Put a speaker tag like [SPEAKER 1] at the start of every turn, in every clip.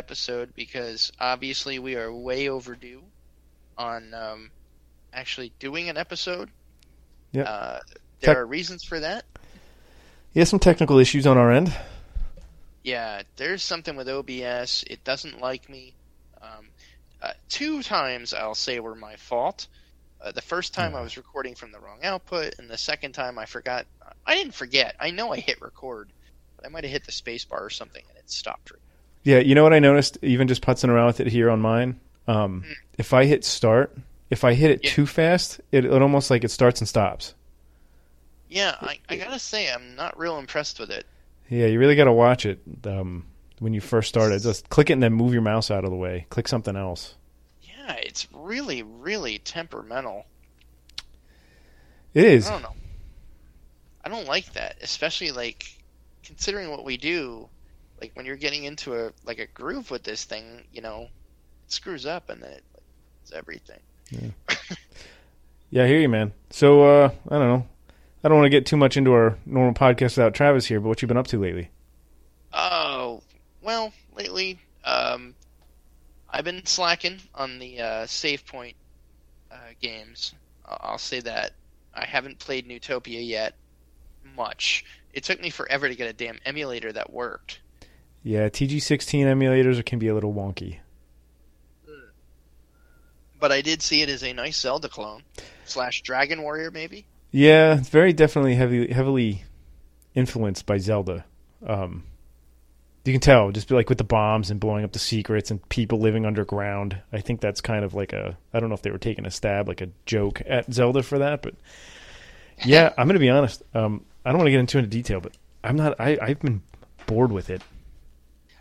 [SPEAKER 1] episode because obviously we are way overdue on um, actually doing an episode.
[SPEAKER 2] Yeah.
[SPEAKER 1] Uh, there are reasons for that.
[SPEAKER 2] Yeah, some technical issues on our end.
[SPEAKER 1] Yeah, there's something with OBS. It doesn't like me. Um, uh, two times I'll say were my fault. Uh, the first time I was recording from the wrong output, and the second time I forgot. I didn't forget. I know I hit record, but I might have hit the space bar or something, and it stopped.
[SPEAKER 2] Yeah, you know what I noticed, even just putzing around with it here on mine? Um,
[SPEAKER 1] Mm.
[SPEAKER 2] If I hit start, if I hit it
[SPEAKER 1] Yeah.
[SPEAKER 2] too fast, it, it almost like it starts and stops.
[SPEAKER 1] yeah, I, I gotta say I'm not real impressed with it.
[SPEAKER 2] Yeah, you really got to watch it um, when you first start it. Just click it and then move your mouse out of the way. Click something else.
[SPEAKER 1] Yeah, it's really, really temperamental.
[SPEAKER 2] It is.
[SPEAKER 1] I don't know. I don't like that, especially like considering what we do. Like when you're getting into a like a groove with this thing, you know, it screws up and then it like, it's everything.
[SPEAKER 2] Yeah, I hear you, man. So, uh, I don't know. I don't want to get too much into our normal podcast without Travis here, but what you been up to lately?
[SPEAKER 1] Oh well, lately, um, I've been slacking on the uh, save point uh, games. I'll say that I haven't played Neutopia yet. Much. It took me forever to get a damn emulator that worked.
[SPEAKER 2] Yeah, TG16 emulators can be a little wonky.
[SPEAKER 1] But I did see it as a nice Zelda clone slash Dragon Warrior, maybe.
[SPEAKER 2] Yeah, it's very definitely heavy, heavily influenced by Zelda. Um, you can tell just be like with the bombs and blowing up the secrets and people living underground. I think that's kind of like a I don't know if they were taking a stab like a joke at Zelda for that, but yeah, I'm gonna be honest. Um, I don't want to get into into detail, but I'm not. I I've been bored with it.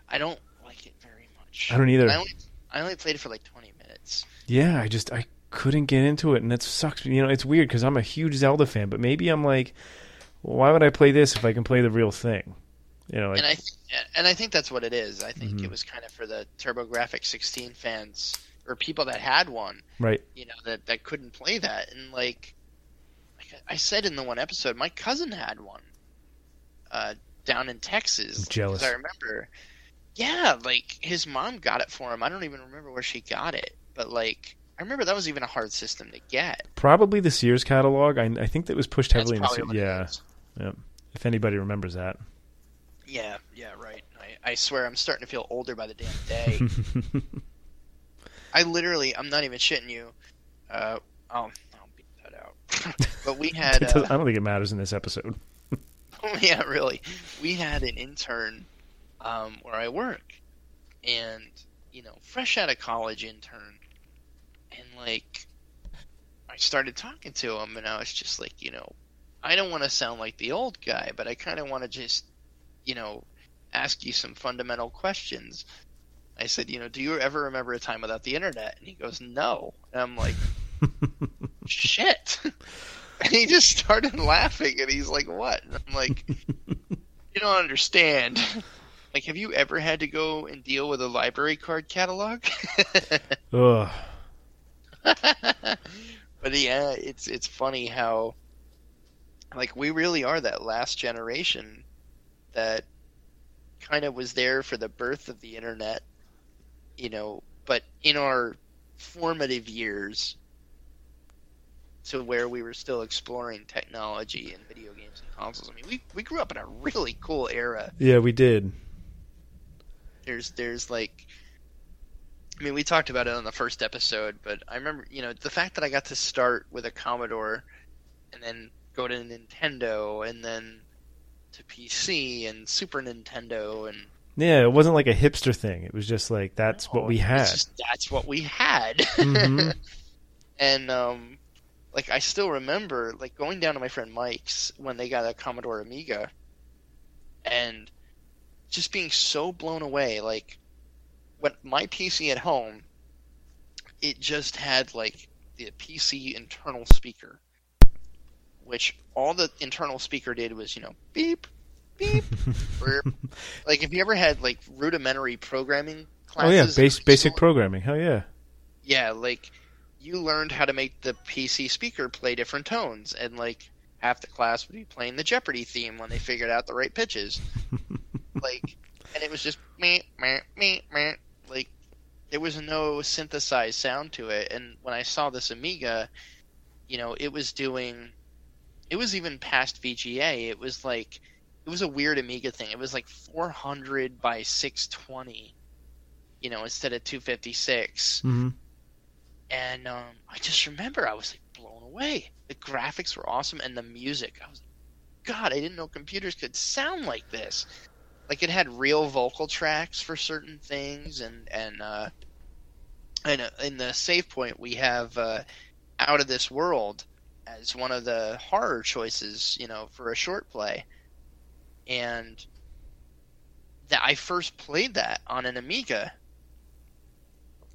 [SPEAKER 1] I don't like it very much.
[SPEAKER 2] I don't either.
[SPEAKER 1] I only, I only played it for like 20 minutes.
[SPEAKER 2] Yeah, I just I couldn't get into it, and it sucks. You know, it's weird because I'm a huge Zelda fan, but maybe I'm like, well, why would I play this if I can play the real thing? You know, like,
[SPEAKER 1] and I th- and I think that's what it is. I think
[SPEAKER 2] Mhm.
[SPEAKER 1] it was kind of for the TurboGrafx 16 fans or people that had one,
[SPEAKER 2] right?
[SPEAKER 1] you know, that that couldn't play that. And like, like I said in the one episode, my cousin had one uh, down in Texas.
[SPEAKER 2] I'm
[SPEAKER 1] I remember, yeah, like his mom got it for him. I don't even remember where she got it, but like I remember that was even a hard system to get.
[SPEAKER 2] Probably the Sears catalog. I, I think that was pushed
[SPEAKER 1] That's
[SPEAKER 2] heavily in the
[SPEAKER 1] probably
[SPEAKER 2] Se-
[SPEAKER 1] what it
[SPEAKER 2] yeah. Yeah, if anybody remembers that.
[SPEAKER 1] Yeah, yeah, right. I, I swear I'm starting to feel older by the damn day. I literally, I'm not even shitting you. Uh, I'll, I'll beat that out. but we had, uh,
[SPEAKER 2] I don't think it matters in this episode.
[SPEAKER 1] yeah, really. We had an intern um, where I work, and you know, fresh out of college intern, and like, I started talking to him, and I was just like, you know, I don't want to sound like the old guy, but I kind of want to just, you know, ask you some fundamental questions. I said, you know, do you ever remember a time without the internet? And he goes, no. And I'm like, shit. And he just started laughing, and he's like, "What?" And I'm like, "You don't understand. Like, have you ever had to go and deal with a library card catalog?"
[SPEAKER 2] Ugh.
[SPEAKER 1] but yeah, it's it's funny how, like, we really are that last generation that kind of was there for the birth of the internet, you know, but in our formative years to where we were still exploring technology and video games and consoles. I mean, we we grew up in a really cool era.
[SPEAKER 2] Yeah, we did.
[SPEAKER 1] There's there's like I mean, we talked about it on the first episode, but I remember, you know, the fact that I got to start with a Commodore and then go to Nintendo and then to PC and Super Nintendo and
[SPEAKER 2] Yeah, it wasn't like a hipster thing. It was just like that's what we had.
[SPEAKER 1] just- that's what we had.
[SPEAKER 2] Mhm.
[SPEAKER 1] and um like I still remember like going down to my friend Mike's when they got a Commodore Amiga and just being so blown away like when my PC at home it just had like the PC internal speaker which all the internal speaker did was you know beep beep like if you ever had like rudimentary programming classes.
[SPEAKER 2] oh
[SPEAKER 1] yeah,
[SPEAKER 2] base, basic programming. Hell yeah.
[SPEAKER 1] yeah, like you learned how to make the PC speaker play different tones, and like half the class would be playing the Jeopardy theme when they figured out the right pitches. like, and it was just me, me, me, me. Like, there was no synthesized sound to it. And when I saw this Amiga, you know, it was doing, it was even past VGA. It was like, it was a weird Amiga thing. It was like 400 by 620, you know, instead of 256.
[SPEAKER 2] hmm
[SPEAKER 1] And um, I just remember I was like blown away. The graphics were awesome, and the music. I was like, God, I didn't know computers could sound like this. Like it had real vocal tracks for certain things, and and uh, and uh, in the save point we have uh, "Out of This World" as one of the horror choices, you know, for a short play, and that I first played that on an Amiga,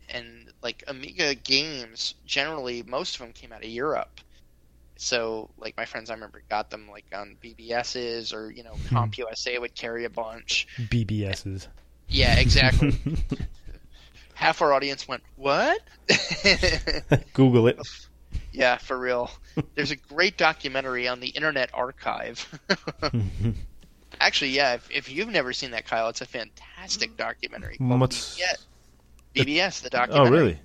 [SPEAKER 1] and like Amiga games generally most of them came out of Europe. So like my friends I remember got them like on BBS's or you know hmm. CompUSA would carry a bunch.
[SPEAKER 2] BBSs.
[SPEAKER 1] Yeah, exactly. Half our audience went, "What?"
[SPEAKER 2] Google it.
[SPEAKER 1] yeah, for real. There's a great documentary on the Internet Archive. Mm-hmm. Actually, yeah, if, if you've never seen that, Kyle, it's a fantastic documentary.
[SPEAKER 2] What's-
[SPEAKER 1] BBS, BBS, the
[SPEAKER 2] oh,
[SPEAKER 1] documentary.
[SPEAKER 2] oh, really?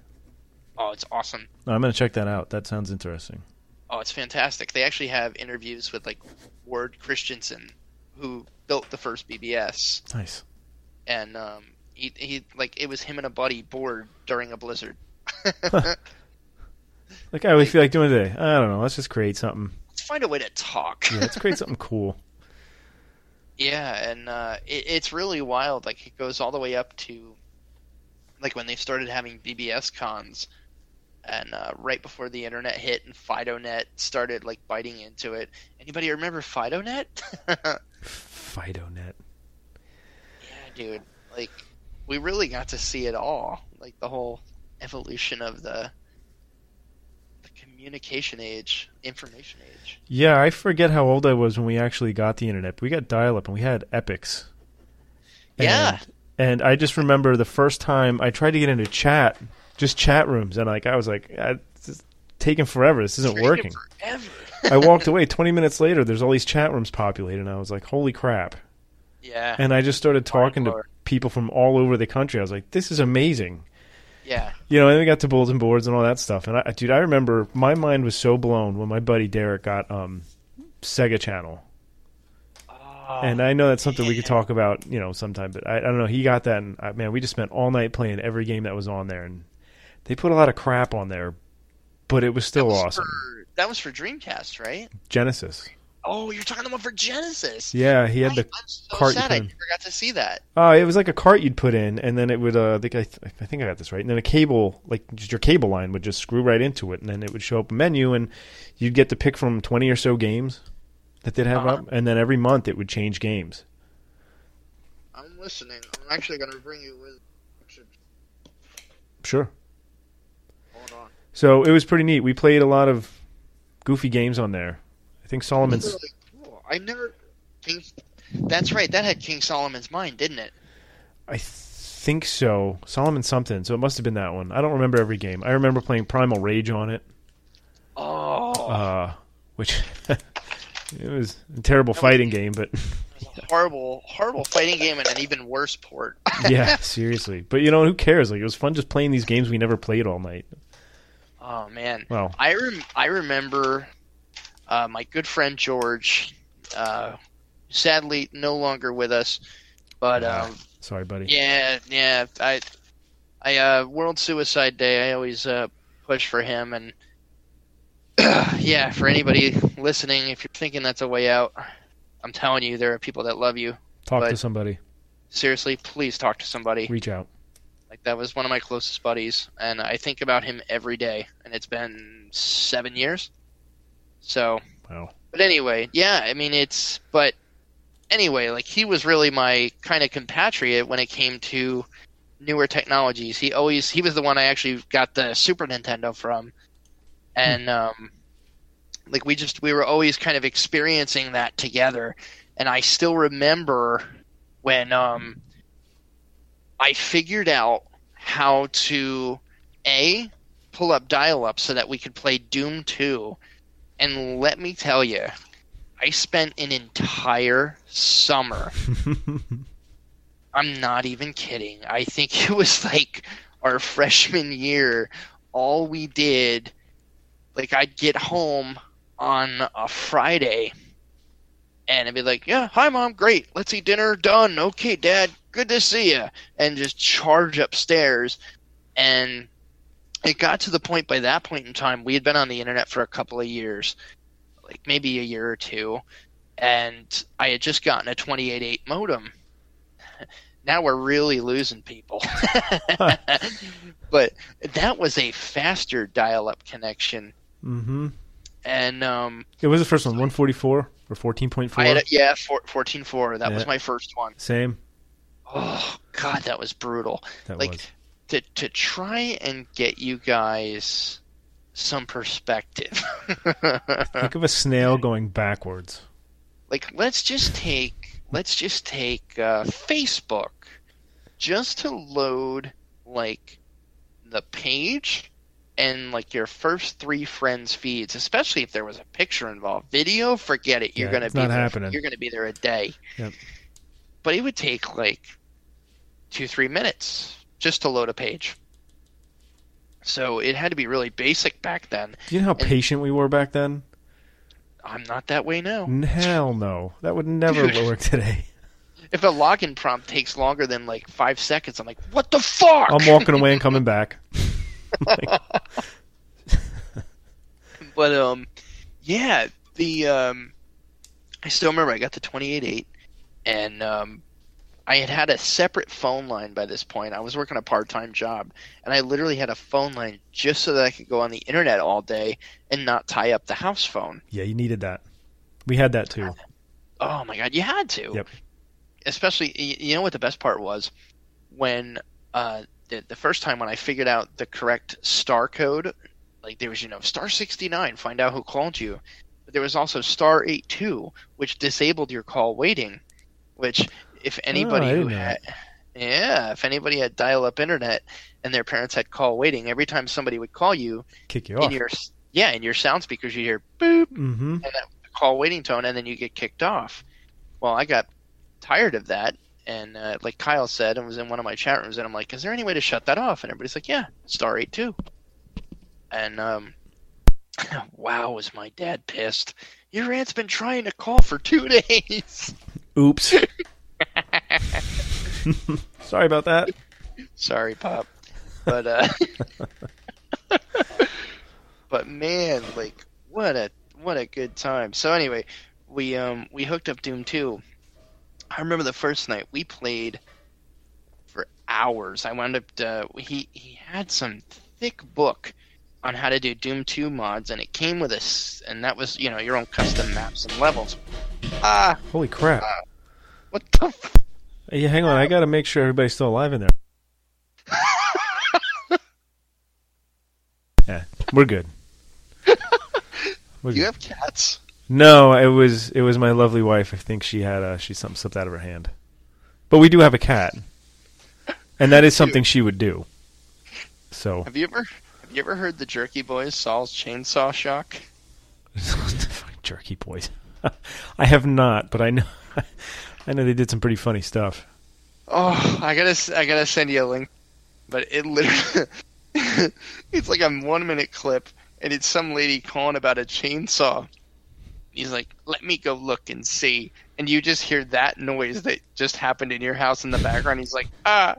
[SPEAKER 1] Oh, it's awesome.
[SPEAKER 2] I'm gonna check that out. That sounds interesting.
[SPEAKER 1] Oh, it's fantastic. They actually have interviews with like Ward Christensen, who built the first BBS,
[SPEAKER 2] Nice.
[SPEAKER 1] and um, he he like it was him and a buddy bored during a blizzard.
[SPEAKER 2] Like I always feel like doing today. I don't know. Let's just create something.
[SPEAKER 1] Let's find a way to talk.
[SPEAKER 2] Yeah, let's create something cool.
[SPEAKER 1] Yeah, and uh, it, it's really wild. Like it goes all the way up to like when they started having BBS cons, and uh, right before the internet hit and FidoNet started like biting into it. Anybody remember FidoNet?
[SPEAKER 2] FidoNet.
[SPEAKER 1] Yeah, dude. Like we really got to see it all. Like the whole evolution of the the communication age, information age.
[SPEAKER 2] Yeah, I forget how old I was when we actually got the internet. We got dial-up and we had epics.
[SPEAKER 1] Yeah.
[SPEAKER 2] And, and I just remember the first time I tried to get into chat, just chat rooms, and like I was like, "Ah, this is taking forever. This isn't
[SPEAKER 1] It's
[SPEAKER 2] working.
[SPEAKER 1] forever.
[SPEAKER 2] I walked away. Twenty minutes later, there's all these chat rooms populated, and I was like, "Holy crap!"
[SPEAKER 1] yeah.
[SPEAKER 2] And I just started talking to people from all over the country. I was like, "This is amazing."
[SPEAKER 1] Yeah.
[SPEAKER 2] You know, and we got to bulletin boards and all that stuff. And I, dude, I remember my mind was so blown when my buddy Derek got um, Sega Channel.
[SPEAKER 1] Oh,
[SPEAKER 2] and I know that's something we could talk about, you know, sometime. But I, I don't know. He got that, and uh, man, we just spent all night playing every game that was on there. And they put a lot of crap on there, but it was still
[SPEAKER 1] That was
[SPEAKER 2] awesome.
[SPEAKER 1] For, that was for Dreamcast, right?
[SPEAKER 2] Genesis.
[SPEAKER 1] Oh, you're talking about for Genesis.
[SPEAKER 2] Yeah, he had
[SPEAKER 1] I,
[SPEAKER 2] the
[SPEAKER 1] I'm so
[SPEAKER 2] cart you
[SPEAKER 1] sad
[SPEAKER 2] put
[SPEAKER 1] I
[SPEAKER 2] in.
[SPEAKER 1] never got to see that.
[SPEAKER 2] Uh, it was like a cart you'd put in, and then it would. Uh, I think I, th- I think I got this right. And then a cable, like just your cable line, would just screw right into it, and then it would show up a menu, and you'd get to pick from twenty or so games that they'd have
[SPEAKER 1] Uh-huh.
[SPEAKER 2] up, and then every month it would change games.
[SPEAKER 1] I'm listening. I'm actually going to bring you with.
[SPEAKER 2] Sure. So it was pretty neat. We played a lot of goofy games on there. I think Solomon's.
[SPEAKER 1] Really cool. I never. King... That's right. That had King Solomon's Mind, didn't it?
[SPEAKER 2] I think so. Solomon something. So it must have been that one. I don't remember every game. I remember playing Primal Rage on it,
[SPEAKER 1] Oh,
[SPEAKER 2] uh, which it was a terrible fighting game, but.
[SPEAKER 1] was horrible, horrible fighting game and an even worse port.
[SPEAKER 2] yeah, seriously. But you know, who cares? Like it was fun just playing these games we never played all night.
[SPEAKER 1] Oh man.
[SPEAKER 2] Well,
[SPEAKER 1] I rem- I remember uh, my good friend George, uh, sadly no longer with us, but um,
[SPEAKER 2] sorry, buddy.
[SPEAKER 1] yeah, yeah, I, I uh, World Suicide Day. I always uh, push for him, and yeah, for anybody listening, if you're thinking that's a way out, I'm telling you, there are people that love you.
[SPEAKER 2] Talk to somebody.
[SPEAKER 1] Seriously, please talk to somebody.
[SPEAKER 2] Reach out.
[SPEAKER 1] Like that was one of my closest buddies, and I think about him every day. And it's been seven years. So,
[SPEAKER 2] Wow.
[SPEAKER 1] but anyway, yeah. I mean, it's but anyway, like he was really my kind of compatriot when it came to newer technologies. He always he was the one I actually got the Super Nintendo from, and um, like we just we were always kind of experiencing that together. And I still remember when um, I figured out how to a pull up dial up so that we could play Doom 2 and let me tell you I spent an entire summer. I'm not even kidding. I think it was like our freshman year. All we did, like, I'd get home on a Friday and I'd be like, "Yeah, hi mom, great. Let's eat dinner. Done. Okay, dad, good to see you." And just charge upstairs. And it got to the point by that point in time, we had been on the internet for a couple of years, like maybe a year or two, and I had just gotten a 28.8 modem. Now we're really losing people. but that was a faster dial-up connection,
[SPEAKER 2] mm-hmm.
[SPEAKER 1] and um,
[SPEAKER 2] It was the first one, 144 or 14.4.
[SPEAKER 1] I had a, yeah, four, 14.4. That was my first one.
[SPEAKER 2] Same.
[SPEAKER 1] Oh God, that was brutal.
[SPEAKER 2] That
[SPEAKER 1] Like-
[SPEAKER 2] was.
[SPEAKER 1] To to try and get you guys some perspective.
[SPEAKER 2] Think of a snail going backwards.
[SPEAKER 1] like let's just take let's just take uh, Facebook just to load like the page and like your first three friends feeds especially if there was a picture involved video forget it you're
[SPEAKER 2] Yeah,
[SPEAKER 1] gonna be
[SPEAKER 2] not
[SPEAKER 1] there,
[SPEAKER 2] happening.
[SPEAKER 1] you're gonna be there a day
[SPEAKER 2] Yep.
[SPEAKER 1] but it would take like two three minutes just to load a page so it had to be really basic back then
[SPEAKER 2] Do you know how patient we were back then?
[SPEAKER 1] i'm not that way now
[SPEAKER 2] Hell no. That would never
[SPEAKER 1] Dude.
[SPEAKER 2] work today.
[SPEAKER 1] if a login prompt takes longer than like five seconds i'm like what the fuck
[SPEAKER 2] I'm walking away and coming back. Like,
[SPEAKER 1] But um, yeah, the um, I still remember I got the twenty eight eight, and um, I had had a separate phone line by this point. I was working a part-time job, and I literally had a phone line just so that I could go on the internet all day and not tie up the house phone.
[SPEAKER 2] yeah, you needed that. We had that too.
[SPEAKER 1] Oh my god, you had to.
[SPEAKER 2] Yep.
[SPEAKER 1] Especially, you know what the best part was when uh, the the first time when I figured out the correct star code, like there was you know star sixty nine, find out who called you, but there was also star eight two, which disabled your call waiting, which if anybody
[SPEAKER 2] Oh,
[SPEAKER 1] who had yeah, if anybody had dial up internet and their parents had call waiting, every time somebody would call you
[SPEAKER 2] Kick you
[SPEAKER 1] in
[SPEAKER 2] off.
[SPEAKER 1] your yeah in your sound speakers, you hear boop
[SPEAKER 2] Mm-hmm.
[SPEAKER 1] call waiting tone and then you get kicked off. Well, I got tired of that. And uh, like Kyle said, and was in one of my chat rooms, and I'm like, "Is there any way to shut that off?" And everybody's like, "Yeah, star eight two. And um, wow, was my dad pissed? Your aunt's been trying to call for two days.
[SPEAKER 2] Oops. Sorry about that.
[SPEAKER 1] Sorry, pop, but uh, but man, like what a what a good time. So anyway, we um we hooked up Doom two. I remember the first night we played for hours. I wound up uh, he he had some thick book on how to do Doom two mods, and it came with us, and that was you know your own custom maps and levels. Ah,
[SPEAKER 2] Holy crap.
[SPEAKER 1] what the. F-
[SPEAKER 2] Hey, hang on. I got to make sure everybody's still alive in there. yeah, we're good. We're
[SPEAKER 1] you
[SPEAKER 2] good.
[SPEAKER 1] have cats?
[SPEAKER 2] No, it was it was my lovely wife. I think she had uh, she something slipped out of her hand. But we do have a cat, and that is something she would do. So
[SPEAKER 1] Have you ever have you ever heard the Jerky Boys Saul's Chainsaw Shock?
[SPEAKER 2] Jerky boys. I have not, but I know I know they did some pretty funny stuff.
[SPEAKER 1] Oh, I gotta I gotta send you a link, but it literally it's like a one minute clip, and it's some lady calling about a chainsaw. He's like, "Let me go look and see," and you just hear that noise that just happened in your house in the background. He's like, "Ah,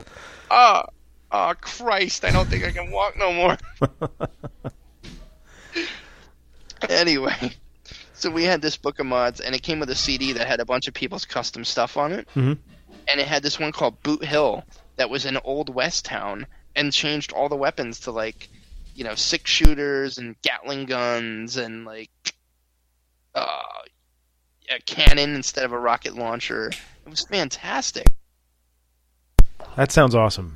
[SPEAKER 1] ah, ah, Christ! I don't think I can walk no more." anyway, so we had this book of mods, and it came with a CD that had a bunch of people's custom stuff on it
[SPEAKER 2] Mhm.
[SPEAKER 1] and it had this one called Boot Hill that was an Old West Town and changed all the weapons to like, you know, six shooters and Gatling guns and like uh, a cannon instead of a rocket launcher. It was fantastic.
[SPEAKER 2] That sounds awesome.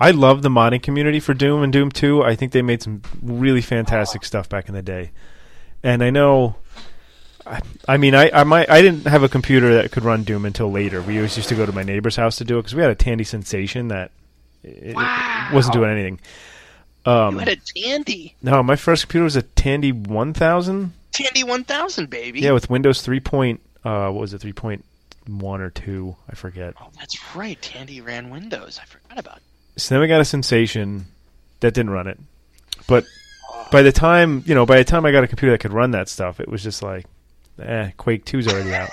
[SPEAKER 2] I love the modding community for Doom and Doom 2. I think they made some really fantastic stuff back in the day. And I know I, I mean I I might I didn't have a computer that could run Doom until later. We always used to go to my neighbor's house to do it cuz we had a Tandy Sensation that it, it wasn't doing anything. Um
[SPEAKER 1] You had a Tandy.
[SPEAKER 2] no, my first computer was a Tandy 1000
[SPEAKER 1] Tandy 1000, baby.
[SPEAKER 2] Yeah, with Windows 3. Point, uh, what was it? 3.1 or 2? I forget.
[SPEAKER 1] Oh, that's right. Tandy ran Windows. I forgot about it.
[SPEAKER 2] So then we got a sensation that didn't run it. But by the time you know, by the time I got a computer that could run that stuff, it was just like, eh, Quake 2's already out.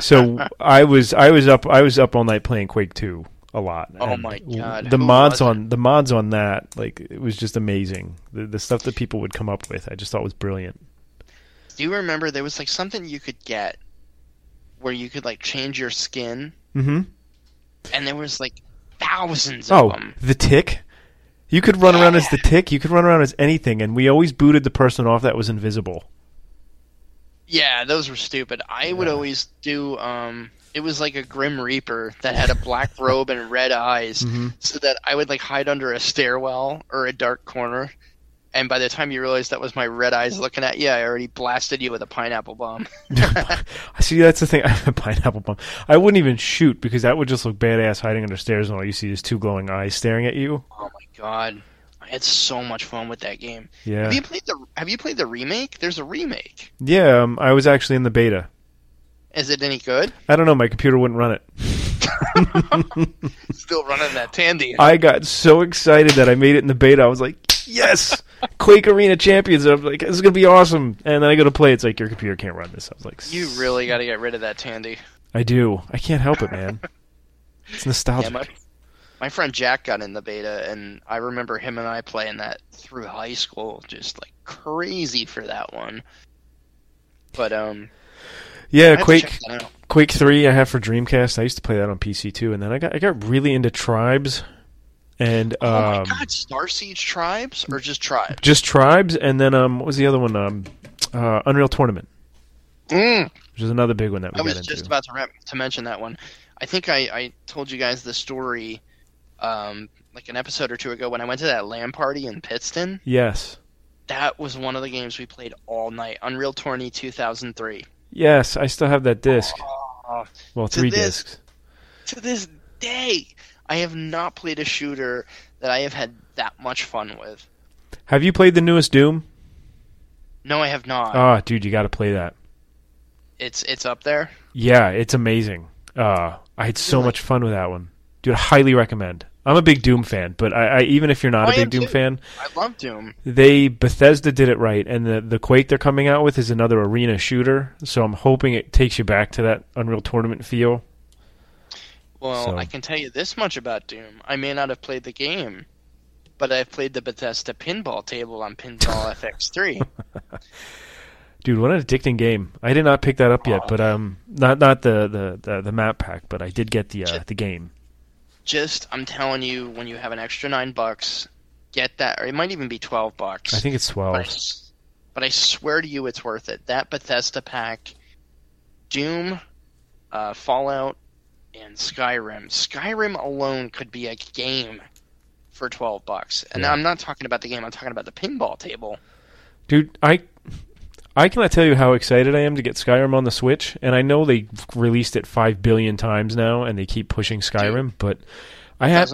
[SPEAKER 2] so I was I was up I was up all night playing Quake 2 a lot.
[SPEAKER 1] Oh
[SPEAKER 2] And
[SPEAKER 1] my God,
[SPEAKER 2] The
[SPEAKER 1] who
[SPEAKER 2] mods on the mods on that, like it was just amazing. The the stuff that people would come up with, I just thought was brilliant.
[SPEAKER 1] Do you remember there was like something you could get where you could like change your skin,
[SPEAKER 2] hmm
[SPEAKER 1] and there was like thousands
[SPEAKER 2] Oh,
[SPEAKER 1] of them.
[SPEAKER 2] the tick. You could run around as the tick. You could run around as anything, and we always booted the person off that was invisible.
[SPEAKER 1] Yeah, those were stupid. I would always do. um It was like a Grim Reaper that had a black robe and red eyes,
[SPEAKER 2] Mhm.
[SPEAKER 1] so that I would like hide under a stairwell or a dark corner. And by the time you realized that was my red eyes looking at you, I already blasted you with a pineapple bomb.
[SPEAKER 2] See, that's the thing. I have a pineapple bomb. I wouldn't even shoot because that would just look badass hiding under stairs, and all you see is two glowing eyes staring at you.
[SPEAKER 1] Oh my god, I had so much fun with that game.
[SPEAKER 2] Yeah,
[SPEAKER 1] Have you played the Have you played the remake? There's a remake.
[SPEAKER 2] yeah. Um, I was actually in the beta.
[SPEAKER 1] Is it any good?
[SPEAKER 2] I don't know. My computer wouldn't run it.
[SPEAKER 1] Still running that Tandy.
[SPEAKER 2] I got so excited that I made it in the beta. I was like, "Yes, Quake Arena Champions!" I'm like, "This is gonna be awesome." And then I go to play. It's like your computer can't run this. I was like,
[SPEAKER 1] You really got to get rid of that Tandy.
[SPEAKER 2] I do. I can't help it, man. It's
[SPEAKER 1] Yeah,
[SPEAKER 2] nostalgic.
[SPEAKER 1] my, my friend Jack got in the beta, and I remember him and I playing that through high school, just like crazy for that one. But um,
[SPEAKER 2] yeah, Quake.
[SPEAKER 1] check that out.
[SPEAKER 2] Quake Three, I have for Dreamcast. I used to play that on PC too, and then I got I got really into Tribes, and
[SPEAKER 1] Oh my
[SPEAKER 2] um,
[SPEAKER 1] God, Starsiege Tribes or just Tribes?
[SPEAKER 2] just Tribes, and then um, what was the other one? Um, uh, Unreal Tournament,
[SPEAKER 1] Mm,
[SPEAKER 2] which is another big one that we
[SPEAKER 1] I was
[SPEAKER 2] into.
[SPEAKER 1] just about to rep- to mention that one. I think I, I told you guys the story, um, like an episode or two ago when I went to that LAN party in Pittston.
[SPEAKER 2] yes,
[SPEAKER 1] That was one of the games we played all night. Unreal Tourney 2003.
[SPEAKER 2] yes, I still have that disc.
[SPEAKER 1] Oh,
[SPEAKER 2] Well, three
[SPEAKER 1] this-
[SPEAKER 2] discs.
[SPEAKER 1] to this day, I have not played a shooter that I have had that much fun with.
[SPEAKER 2] Have you played the newest Doom?
[SPEAKER 1] No, I have not.
[SPEAKER 2] Ah, dude, you got to play that.
[SPEAKER 1] it's it's up there.
[SPEAKER 2] Yeah, it's amazing. Uh, I had so
[SPEAKER 1] Really?
[SPEAKER 2] much fun with that one, dude. I highly recommend. I'm a big Doom fan, but I, I even if you're not
[SPEAKER 1] Oh,
[SPEAKER 2] a big Doom
[SPEAKER 1] too.
[SPEAKER 2] fan,
[SPEAKER 1] I love Doom.
[SPEAKER 2] they Bethesda did it right, and the the Quake they're coming out with is another arena shooter. So I'm hoping it takes you back to that Unreal Tournament feel.
[SPEAKER 1] Well,
[SPEAKER 2] So-
[SPEAKER 1] I can tell you this much about Doom. I may not have played the game, but I've played the Bethesda pinball table on Pinball FX3.
[SPEAKER 2] Dude, what an addicting game! I did not pick that up yet, but um, not not the the, the, the map pack, but I did get the uh, the game.
[SPEAKER 1] Just, I'm telling you, when you have an extra nine bucks, get that. Or it might even be twelve bucks.
[SPEAKER 2] I think it's
[SPEAKER 1] But I,
[SPEAKER 2] twelve.
[SPEAKER 1] but I swear to you, it's worth it. That Bethesda pack, Doom, uh, Fallout, and Skyrim. Skyrim alone could be a game for twelve bucks. And
[SPEAKER 2] Yeah.
[SPEAKER 1] I'm not talking about the game. I'm talking about the pinball table.
[SPEAKER 2] Dude, I I cannot tell you how excited I am to get Skyrim on the Switch, and I know they released it five billion times now, and they keep pushing Skyrim, but I had.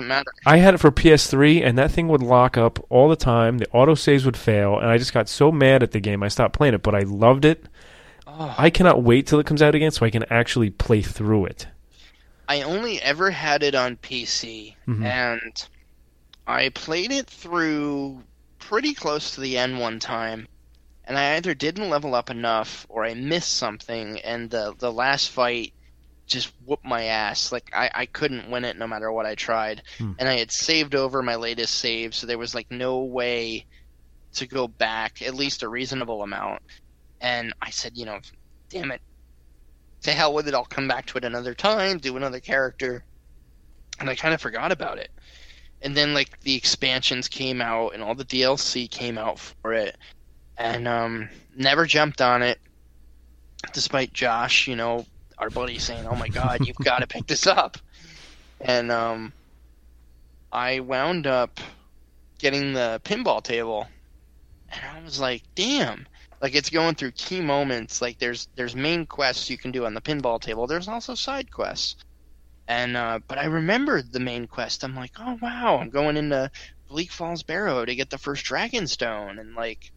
[SPEAKER 2] I had it for PS3, and that thing would lock up all the time. The autosaves would fail, and I just got so mad at the game I stopped playing it. But I loved it.
[SPEAKER 1] Oh,
[SPEAKER 2] I cannot wait till it comes out again so I can actually play through it.
[SPEAKER 1] I only ever had it on PC,
[SPEAKER 2] Mhm.
[SPEAKER 1] and I played it through pretty close to the end one time, and I either didn't level up enough or I missed something, and the the last fight just whooped my ass. Like I, I couldn't win it no matter what I tried,
[SPEAKER 2] Hmm.
[SPEAKER 1] and I had saved over my latest save, so there was like no way to go back, at least a reasonable amount. And I said, you know, damn it, to hell with it. I'll come back to it another time, do another character. And I kind of forgot about it. And then like the expansions came out and all the DLC came out for it, and um, never jumped on it. Despite Josh, you know, our buddy saying, "Oh my God, you've got to pick this up," and um, I wound up getting the pinball table, and I was like, "Damn!" Like it's going through key moments. Like there's there's main quests you can do on the pinball table. There's also side quests, and uh, but I remembered the main quest. I'm like, "Oh wow!" I'm going into Bleak Falls Barrow to get the first Dragonstone, and like.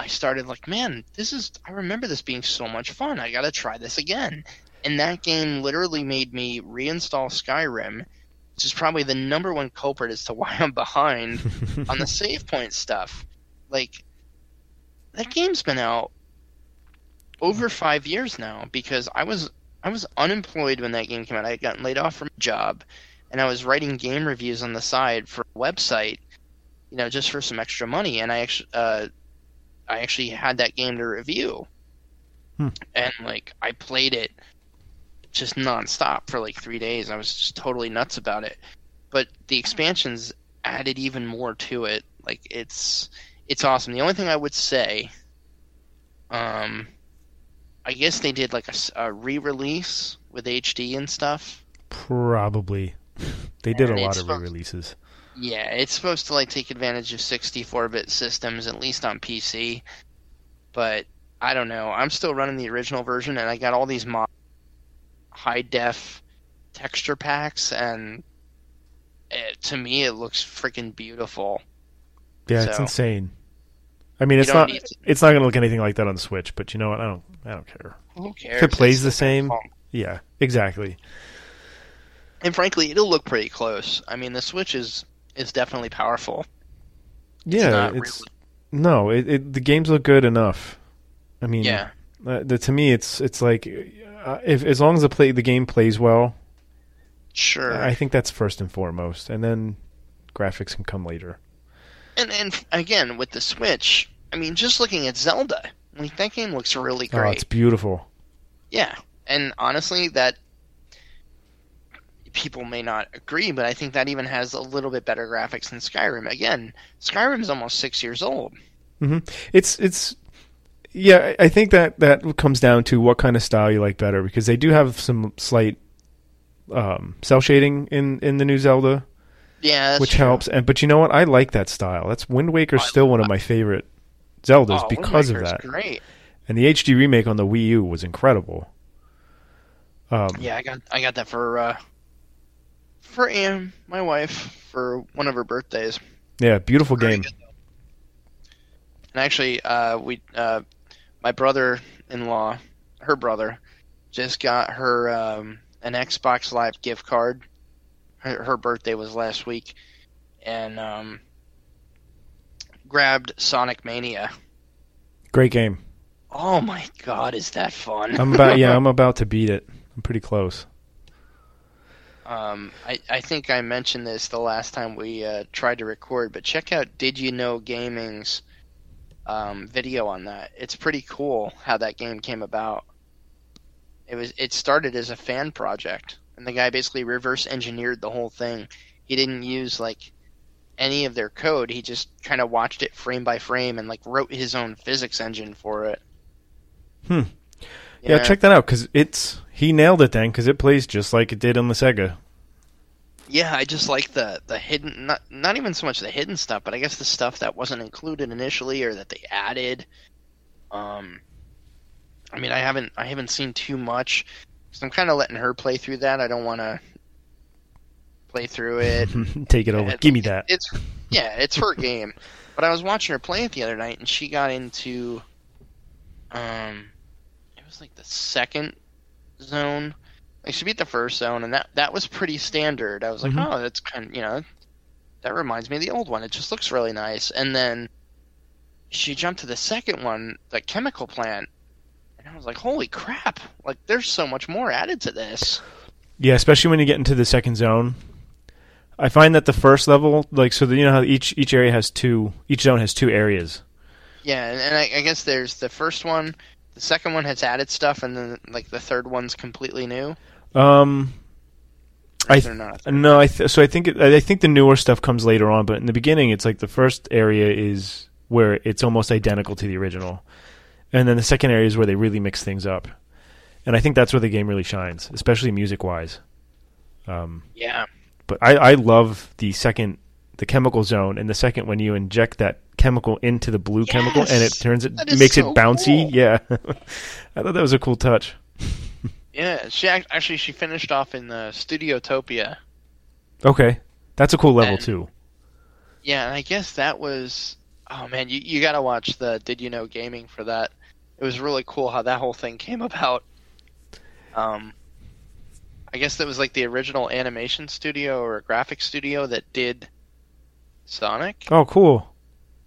[SPEAKER 1] I started like, man, this is. I remember this being so much fun. I got to try this again. And that game literally made me reinstall Skyrim, which is probably the number one culprit as to why I'm behind on the save point stuff. Like, that game's been out over five years now because I was I was unemployed when that game came out. I had gotten laid off from a job, and I was writing game reviews on the side for a website, you know, just for some extra money. And I actually, uh, I actually had that game to review,
[SPEAKER 2] Hmm.
[SPEAKER 1] and like I played it just nonstop for like three days. I was just totally nuts about it. But the expansions added even more to it. Like it's it's awesome. The only thing I would say, um, I guess they did like a re-release with HD and stuff.
[SPEAKER 2] Probably. They did a lot of re-releases.
[SPEAKER 1] Yeah, it's supposed to like take advantage of 64-bit systems, at least on PC. But I don't know. I'm still running the original version, and I got all these mod high def texture packs, and it, to me, it looks freaking beautiful.
[SPEAKER 2] Yeah, it's insane. I mean, it's
[SPEAKER 1] don't to-
[SPEAKER 2] it's not going to look anything like that on the Switch, but you know what? I don't I don't care.
[SPEAKER 1] Who cares?
[SPEAKER 2] If it plays
[SPEAKER 1] It's
[SPEAKER 2] the same,
[SPEAKER 1] fun.
[SPEAKER 2] yeah, exactly.
[SPEAKER 1] and frankly, it'll look pretty close. I mean, the Switch is is definitely powerful.
[SPEAKER 2] Yeah,
[SPEAKER 1] not
[SPEAKER 2] it's no, it, it the games look good enough. I mean,
[SPEAKER 1] Yeah,
[SPEAKER 2] uh, the, to me, it's it's like uh, if as long as the play the game plays well,
[SPEAKER 1] sure.
[SPEAKER 2] I think that's first and foremost, and then graphics can come later.
[SPEAKER 1] And and again with the Switch, I mean, just looking at Zelda, like that game looks really great.
[SPEAKER 2] Oh, it's beautiful.
[SPEAKER 1] Yeah, and honestly, that people may not agree, but I think that even has a little bit better graphics than Skyrim. Again, Skyrim's almost six years old.
[SPEAKER 2] It's it's yeah, I I think that that comes down to what kind of style you like better because they do have some slight um, cel shading in in the new Zelda,
[SPEAKER 1] Yeah, that's
[SPEAKER 2] which
[SPEAKER 1] true.
[SPEAKER 2] helps. And but you know what? I like that style. That's Wind Waker's
[SPEAKER 1] I
[SPEAKER 2] still one of my favorite Zeldas
[SPEAKER 1] Oh,
[SPEAKER 2] because of that.
[SPEAKER 1] Great.
[SPEAKER 2] And the HD remake on the Wii U was incredible. Um,
[SPEAKER 1] Yeah, I got I got that for uh, for Anne, my wife, for one of her birthdays.
[SPEAKER 2] yeah, beautiful game.
[SPEAKER 1] good. And actually, uh, we uh, my brother-in-law, her brother, just got her um, an Xbox Live gift card. Her, her birthday was last week, and um, grabbed Sonic Mania.
[SPEAKER 2] Great game.
[SPEAKER 1] Oh my god, is that fun!
[SPEAKER 2] I'm about yeah, I'm about to beat it. I'm pretty close.
[SPEAKER 1] Um, I, I think I mentioned this the last time we uh, tried to record, but check out Did You Know Gaming's um, video on that. It's pretty cool how that game came about. It was it started as a fan project, and the guy basically reverse engineered the whole thing. He didn't use like any of their code. He just kind of watched it frame by frame and like wrote his own physics engine for it.
[SPEAKER 2] Hmm. Yeah, check that out because it's he nailed it then because it plays just like it did on the Sega.
[SPEAKER 1] Yeah, I just like the the hidden not not even so much the hidden stuff, but I guess the stuff that wasn't included initially or that they added. Um, I mean, I haven't I haven't seen too much, so I'm kind of letting her play through that. I don't want to play through it.
[SPEAKER 2] Take it over. Give me that.
[SPEAKER 1] It's yeah, it's her game. But I was watching her play it the other night, and she got into, um, it was like the second zone. Like she beat the first zone, and that that was pretty standard. I was like,
[SPEAKER 2] Mhm.
[SPEAKER 1] oh, that's kind of you know, that reminds me of the old one. It just looks really nice. And then she jumped to the second one, the chemical plant, and I was like, holy crap! Like there's so much more added to this.
[SPEAKER 2] Yeah, especially when you get into the second zone. I find that the first level, like, so that you know how each each area has two, each zone has two areas.
[SPEAKER 1] Yeah, and, I, I guess there's the first one, the second one has added stuff, and then like the third one's completely new.
[SPEAKER 2] Um, I
[SPEAKER 1] not?
[SPEAKER 2] no, I th- so I think it, I think the newer stuff comes later on, but in the beginning, it's like the first area is where it's almost identical to the original, and then the second area is where they really mix things up, and I think that's where the game really shines, especially music wise. Um,
[SPEAKER 1] Yeah,
[SPEAKER 2] but I, I love the second the chemical zone and the second when you inject that chemical into the blue chemical and it turns it makes
[SPEAKER 1] so
[SPEAKER 2] it bouncy
[SPEAKER 1] cool.
[SPEAKER 2] yeah i thought that was a cool touch
[SPEAKER 1] yeah. She actually she finished off in the Studiotopia.
[SPEAKER 2] okay that's a cool level
[SPEAKER 1] And-
[SPEAKER 2] too
[SPEAKER 1] Yeah, and I guess that was Oh man, you you gotta watch the Did You Know Gaming for that. It was really cool how that whole thing came about. Um, I guess that was like the original animation studio or graphic studio that did Sonic,
[SPEAKER 2] Oh, cool.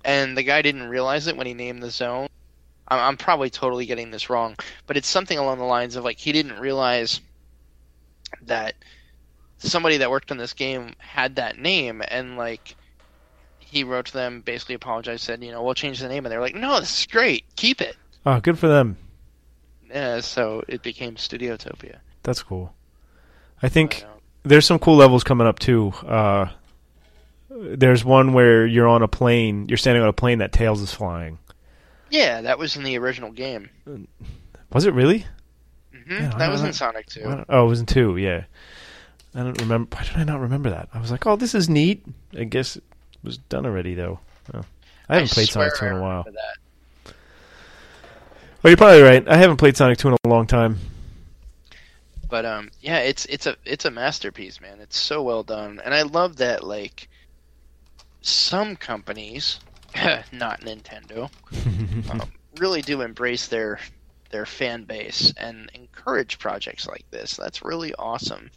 [SPEAKER 1] and the guy didn't realize it when he named the zone. I'm, I'm probably totally getting this wrong, but it's something along the lines of like he didn't realize that somebody that worked on this game had that name, and like he wrote to them, basically apologized, said, you know, we'll change the name, and they're like, no, this is great, keep it.
[SPEAKER 2] Oh, good for them.
[SPEAKER 1] Yeah, so it became Studiotopia.
[SPEAKER 2] That's cool. I think
[SPEAKER 1] um,
[SPEAKER 2] there's some cool levels coming up too. Uh, there's one where you're on a plane, you're standing on a plane that Tails is flying.
[SPEAKER 1] yeah, that was in the original game.
[SPEAKER 2] Was it really?
[SPEAKER 1] Mm-hmm.
[SPEAKER 2] Yeah,
[SPEAKER 1] that was in Sonic 2.
[SPEAKER 2] Oh, it was in two. Yeah, I don't remember. Why did I not remember that? I was like, oh, this is neat. I guess it was done already though. Oh. I haven't played Sonic two in a while.
[SPEAKER 1] That.
[SPEAKER 2] Well, you're probably right. I haven't played Sonic two in a long time.
[SPEAKER 1] But um, yeah, it's it's a it's a masterpiece, man. It's so well done, and I love that like some companies, not Nintendo, um, really do embrace their their fan base and encourage projects like this. That's really awesome.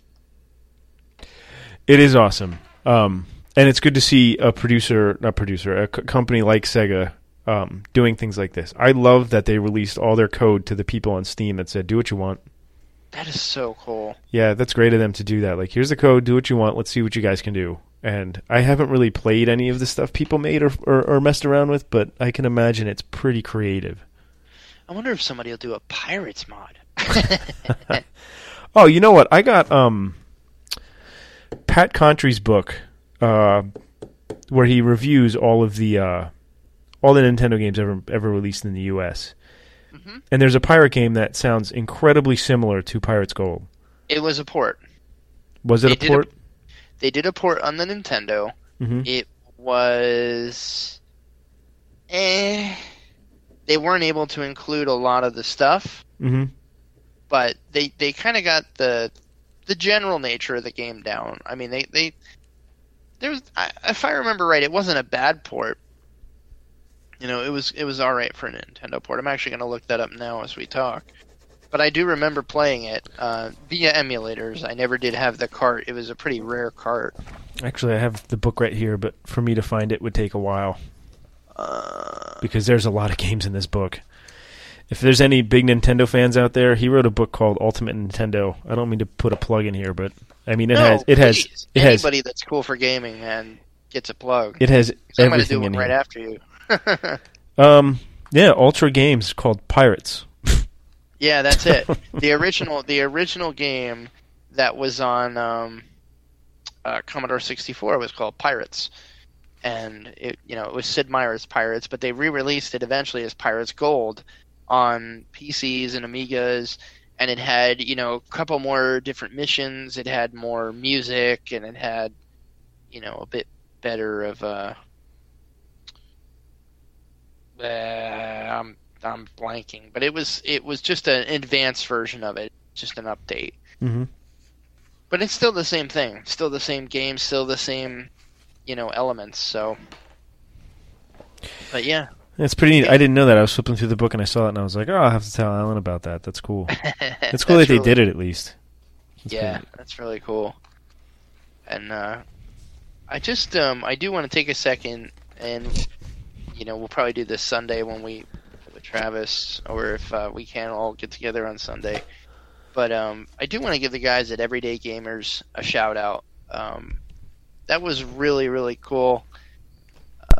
[SPEAKER 2] It is awesome. Um, and it's good to see a producer, not producer, a c- company like Sega um, doing things like this. I love that they released all their code to the people on Steam that said, do what you want.
[SPEAKER 1] That is so cool.
[SPEAKER 2] Yeah, that's great of them to do that. Like, here's the code, do what you want, let's see what you guys can do. And I haven't really played any of the stuff people made or, or, or messed around with, but I can imagine it's pretty creative.
[SPEAKER 1] I wonder if somebody will do a pirates mod.
[SPEAKER 2] Oh, you know what? I got um Pat Contri's book, uh, where he reviews all of the uh, all the Nintendo games ever ever released in the U.S.
[SPEAKER 1] Mhm.
[SPEAKER 2] And there's a pirate game that sounds incredibly similar to Pirates Gold.
[SPEAKER 1] it was a port.
[SPEAKER 2] Was it
[SPEAKER 1] They
[SPEAKER 2] a port?
[SPEAKER 1] They did a port on the Nintendo.
[SPEAKER 2] hmm
[SPEAKER 1] It was. Eh. They weren't able to include a lot of the stuff,
[SPEAKER 2] hmm
[SPEAKER 1] but they, they kind of got the the general nature of the game down. I mean, they they there's I, if I remember right, it wasn't a bad port. You know, it was it was all right for a Nintendo port. I'm actually going to look that up now as we talk. But I do remember playing it uh, via emulators. I never did have the cart. It was a pretty rare cart.
[SPEAKER 2] Actually, I have the book right here, but for me to find it would take a while
[SPEAKER 1] Uh,
[SPEAKER 2] because there's a lot of games in this book. If there's any big Nintendo fans out there, he wrote a book called Ultimate Nintendo. I don't mean to put a plug in here, but I mean it
[SPEAKER 1] no,
[SPEAKER 2] has it has
[SPEAKER 1] please.
[SPEAKER 2] it has
[SPEAKER 1] anybody that's cool for gaming and gets a plug.
[SPEAKER 2] it has
[SPEAKER 1] 'Cause I'm going to
[SPEAKER 2] everything
[SPEAKER 1] do one right after you.
[SPEAKER 2] Um, yeah, Ultra Games called Pirates.
[SPEAKER 1] yeah, that's it. the original, the original game that was on um, uh, Commodore 64 was called Pirates, and it, you know, it was Sid Meier's Pirates, but they re-released it eventually as Pirates Gold on PCs and Amigas, and it had you know a couple more different missions. It had more music, and it had you know a bit better of a. Uh, I'm I'm blanking, but it was it was just an advanced version of it, just an update.
[SPEAKER 2] Mm-hmm.
[SPEAKER 1] But it's still the same thing, still the same game, still the same, you know, elements. So, but yeah,
[SPEAKER 2] It's pretty neat. I didn't know that. I was flipping through the book and I saw it and I was like, oh, I'll have to tell Alan about that. That's cool. It's cool that they did it at least. That's
[SPEAKER 1] yeah,
[SPEAKER 2] pretty-
[SPEAKER 1] that's really cool. And uh, I just um, I do want to take a second, and you know, we'll probably do this Sunday when we with Travis, or if uh, we can all get together on Sunday. But um, I do want to give the guys at Everyday Gamers a shout out. Um, that was really really cool.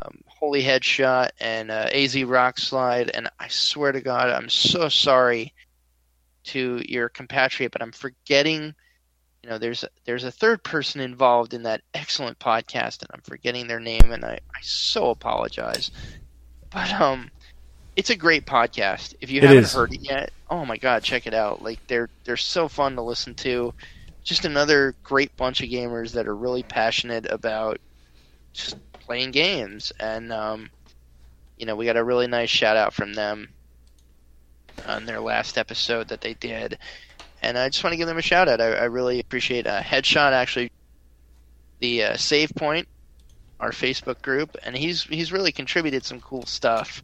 [SPEAKER 1] Um, Holy Headshot and uh, AZ Rock Slide, and I swear to God, I'm so sorry to your compatriot, but I'm forgetting. You know, there's a, there's a third person involved in that excellent podcast, and I'm forgetting their name, and I, I so apologize. But um, it's a great podcast. If you
[SPEAKER 2] It
[SPEAKER 1] haven't
[SPEAKER 2] is.
[SPEAKER 1] heard it yet, oh my god, check it out! Like they're they're so fun to listen to. Just another great bunch of gamers that are really passionate about just playing games, and um, you know, we got a really nice shout out from them on their last episode that they did, and I just want to give them a shout out. I, I really appreciate uh, Headshot actually the uh, save point our Facebook group, and he's he's really contributed some cool stuff.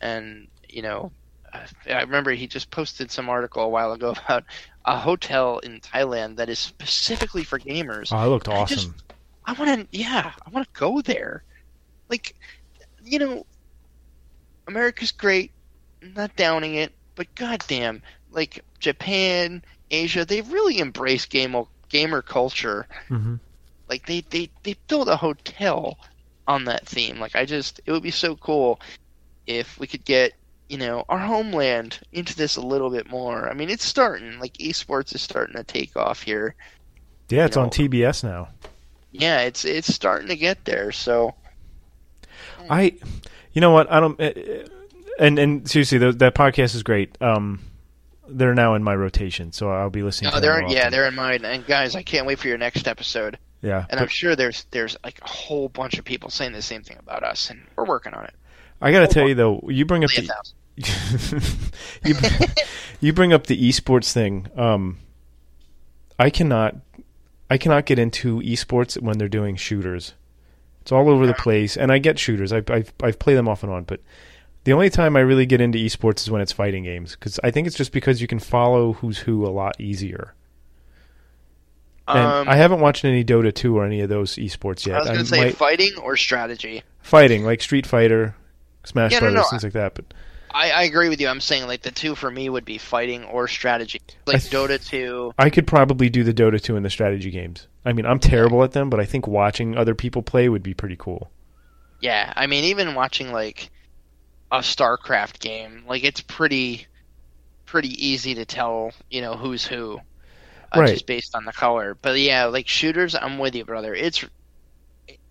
[SPEAKER 1] And you know, I remember he just posted some article a while ago about a hotel in Thailand that is specifically for gamers.
[SPEAKER 2] Oh, it looked
[SPEAKER 1] I
[SPEAKER 2] awesome.
[SPEAKER 1] I want to, yeah, I want to go there. Like, you know, America's great, I'm not downing it, but goddamn, like Japan, Asia, they've really embraced gamer gamer culture.
[SPEAKER 2] hmm
[SPEAKER 1] Like they they they built a hotel on that theme. Like I just, it would be so cool if we could get you know our homeland into this a little bit more. I mean, it's starting. Like esports is starting to take off here.
[SPEAKER 2] Yeah, it's
[SPEAKER 1] You
[SPEAKER 2] on TBS now.
[SPEAKER 1] Yeah, it's it's starting to get there. So
[SPEAKER 2] I, you know what? I don't. uh, uh, And and seriously, th- that podcast is great. Um, they're now in my rotation, so I'll be listening. To
[SPEAKER 1] they're yeah, they're in mine. And guys, I can't wait for your next episode.
[SPEAKER 2] yeah.
[SPEAKER 1] And
[SPEAKER 2] but
[SPEAKER 1] I'm sure there's there's like a whole bunch of people saying the same thing about us, and we're working on it.
[SPEAKER 2] I got to tell you though, you bring up the you you bring up the esports thing. Um, I cannot I cannot get into esports when they're doing shooters. It's all over the place, and I get shooters. I I've, I've played them off and on, but the only time I really get into esports is when it's fighting games because I think it's just because you can follow who's who a lot easier. And
[SPEAKER 1] Um,
[SPEAKER 2] I haven't watched any Dota 2 or any of those esports yet.
[SPEAKER 1] I was gonna say
[SPEAKER 2] might-
[SPEAKER 1] fighting or strategy.
[SPEAKER 2] fighting like Street Fighter, Smash
[SPEAKER 1] Yeah,
[SPEAKER 2] Brothers,
[SPEAKER 1] no,
[SPEAKER 2] things like that. But
[SPEAKER 1] I, I agree with you. I'm saying like the two for me would be fighting or strategy. Like
[SPEAKER 2] th-
[SPEAKER 1] Dota 2.
[SPEAKER 2] I could probably do the Dota 2 and the strategy games. I mean, I'm terrible at them, but I think watching other people play would be pretty cool.
[SPEAKER 1] Yeah, I mean even watching like a StarCraft game, like it's pretty pretty easy to tell, you know, who's who. Uh,
[SPEAKER 2] Right.
[SPEAKER 1] Just based on the color. But yeah, like shooters, I'm with you, brother. It's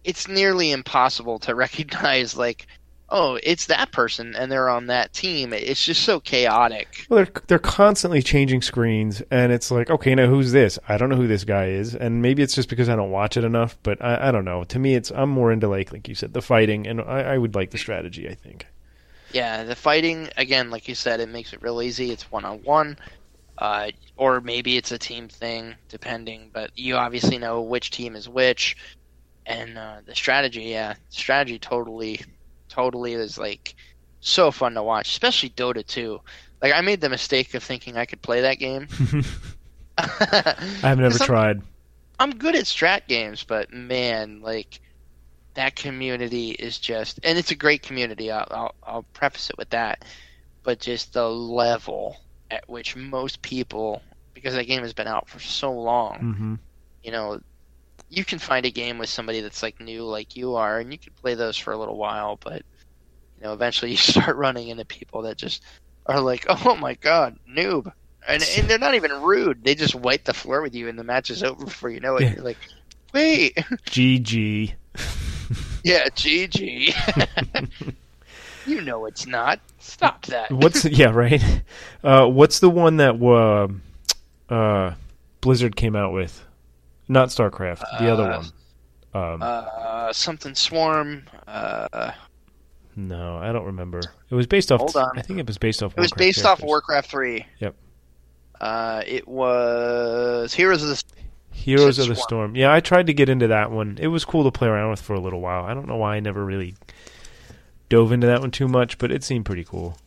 [SPEAKER 1] it's nearly impossible to recognize like oh, it's that person and they're on that team. It's just so chaotic.
[SPEAKER 2] Well, they're they're constantly changing screens, and it's like, okay, now who's this? I don't know who this guy is, and maybe it's just because I don't watch it enough. But I, I don't know. To me, it's I'm more into like like you said, the fighting, and I, I would like the strategy. I think.
[SPEAKER 1] Yeah, the fighting again, like you said, it makes it real easy. It's one on one, uh, or maybe it's a team thing, depending. But you obviously know which team is which, and uh, the strategy, yeah, strategy totally, totally is like so fun to watch, especially Dota 2. Like I made the mistake of thinking I could play that game.
[SPEAKER 2] I've never
[SPEAKER 1] I'm-
[SPEAKER 2] tried.
[SPEAKER 1] I'm good at strat games, but man, like that community is just, and it's a great community. I'll, I'll, I'll preface it with that, but just the level at which most people, because that game has been out for so long,
[SPEAKER 2] hmm
[SPEAKER 1] you know, you can find a game with somebody that's like new, like you are, and you can play those for a little while, but you know, eventually you start running into people that just are like, oh my god, noob. And, and they're not even rude. They just wipe the floor with you, and the match is over before you know it.
[SPEAKER 2] Yeah.
[SPEAKER 1] You're like, wait,
[SPEAKER 2] GG.
[SPEAKER 1] Yeah, GG. you know it's not. Stop that.
[SPEAKER 2] What's yeah right? Uh, what's the one that uh, uh, Blizzard came out with? Not StarCraft, the other
[SPEAKER 1] Uh,
[SPEAKER 2] one. Um,
[SPEAKER 1] Uh, something swarm. Uh,
[SPEAKER 2] no, I don't remember. It was based off.
[SPEAKER 1] hold on.
[SPEAKER 2] I think it was based off.
[SPEAKER 1] it was
[SPEAKER 2] Warcraft
[SPEAKER 1] based off. Warcraft Three.
[SPEAKER 2] Yep.
[SPEAKER 1] Uh, it was Heroes of the.
[SPEAKER 2] Heroes of the
[SPEAKER 1] Swarm.
[SPEAKER 2] Storm. Yeah, I tried to get into that one. It was cool to play around with for a little while. I don't know why I never really dove into that one too much, but it seemed pretty cool.